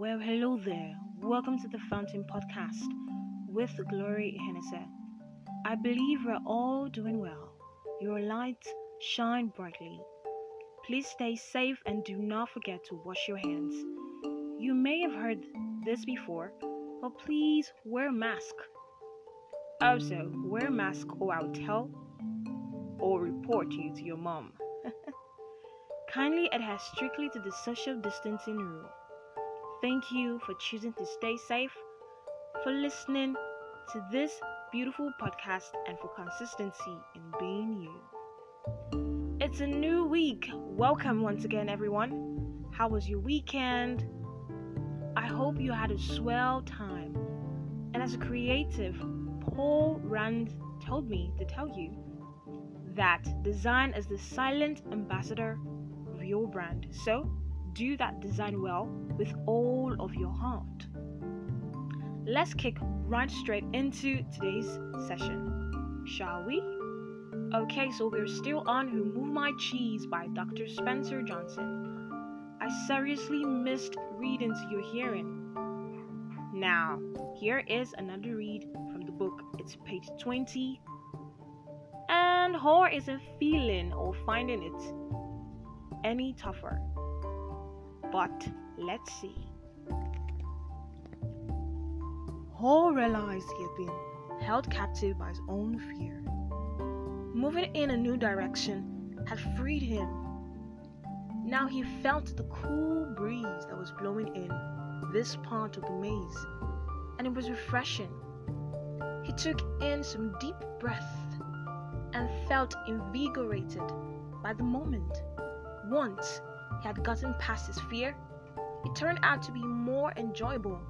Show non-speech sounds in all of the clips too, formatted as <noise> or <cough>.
Well, hello there. Welcome to the Fountain Podcast with Glory Hennessy. I believe we're all doing well. Your lights shine brightly. Please stay safe and do not forget to wash your hands. You may have heard this before, but please wear a mask. Also, wear a mask or I'll tell or report you to your mom. <laughs> Kindly adhere strictly to the social distancing rule. Thank you for choosing to stay safe, for listening to this beautiful podcast, and for consistency in being you. It's a new week. Welcome once again, everyone. How was your weekend? I hope you had a swell time. And as a creative, Paul Rand told me to tell you that design is the silent ambassador of your brand. So, do that design well with all of your heart. Let's kick right straight into today's session, shall we? Okay, so we're still on Who Remove My Cheese by Dr. Spencer Johnson. I seriously missed reading to your hearing. Now, here is another read from the book. It's page 20. And Haw isn't feeling or finding it any tougher. But let's see. Haw realized he had been held captive by his own fear. Moving in a new direction had freed him. Now he felt the cool breeze that was blowing in this part of the maze, and it was refreshing. He took in some deep breath and felt invigorated by the moment. Once he had gotten past his fear, it turned out to be more enjoyable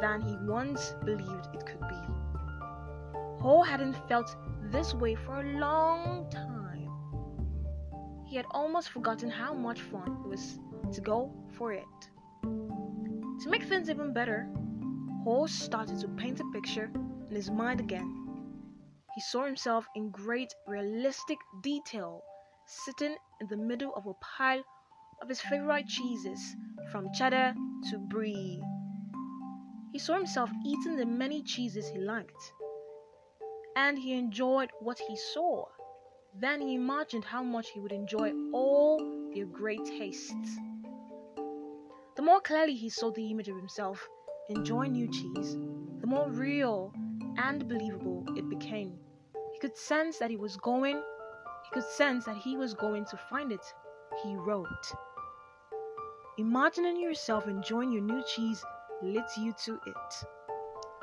than he once believed it could be. Haw hadn't felt this way for a long time. He had almost forgotten how much fun it was to go for it. To make things even better, Haw started to paint a picture in his mind again. He saw himself in great realistic detail, sitting in the middle of a pile of his favorite cheeses, from cheddar to brie. He saw himself eating the many cheeses he liked, and he enjoyed what he saw. Then he imagined how much he would enjoy all their great tastes. The more clearly he saw the image of himself enjoying new cheese, the more real and believable it became. He could sense that he was going, he could sense that he was going to find it. He wrote. Imagining yourself enjoying your new cheese leads you to it.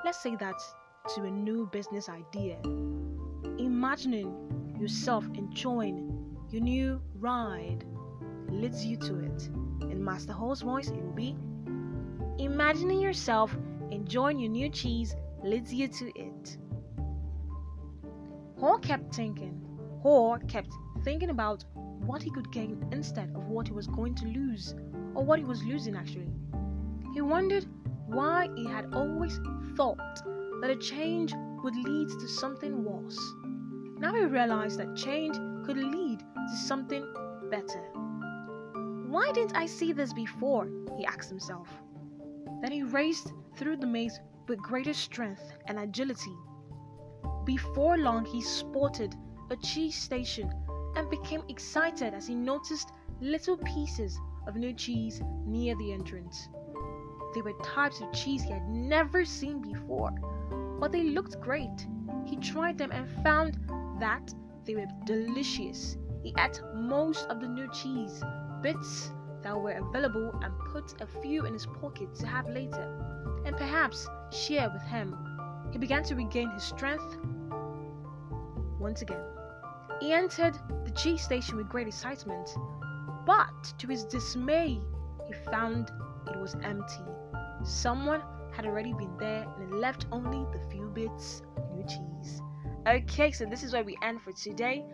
Let's say that to a new business idea. Imagining yourself enjoying your new ride leads you to it. In Master Haw's voice, it will be Imagining yourself enjoying your new cheese leads you to it. Haw kept thinking. Haw kept thinking about what he could gain instead of what he was going to lose, or what he was losing actually. He wondered why he had always thought that a change would lead to something worse. Now he realized that change could lead to something better. Why didn't I see this before? he asked himself. Then he raced through the maze with greater strength and agility. Before long, he spotted a cheese station and became excited as he noticed little pieces of new cheese near the entrance. They were types of cheese he had never seen before, but they looked great. He tried them and found that they were delicious. He ate most of the new cheese bits that were available and put a few in his pocket to have later, and perhaps share with him. He began to regain his strength once again. He entered the cheese station with great excitement, but to his dismay, he found it was empty. Someone had already been there and left only the few bits of new cheese. Okay, so this is where we end for today.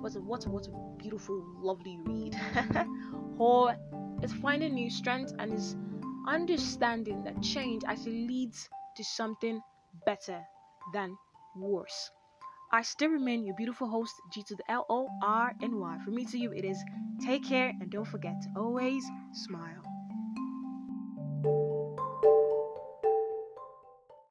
What a what a what a beautiful, lovely read. <laughs> Haw is finding new strength and is understanding that change actually leads to something better than worse. I still remain your beautiful host, G to the L O R N Y. From me to you, it is take care and don't forget to always smile.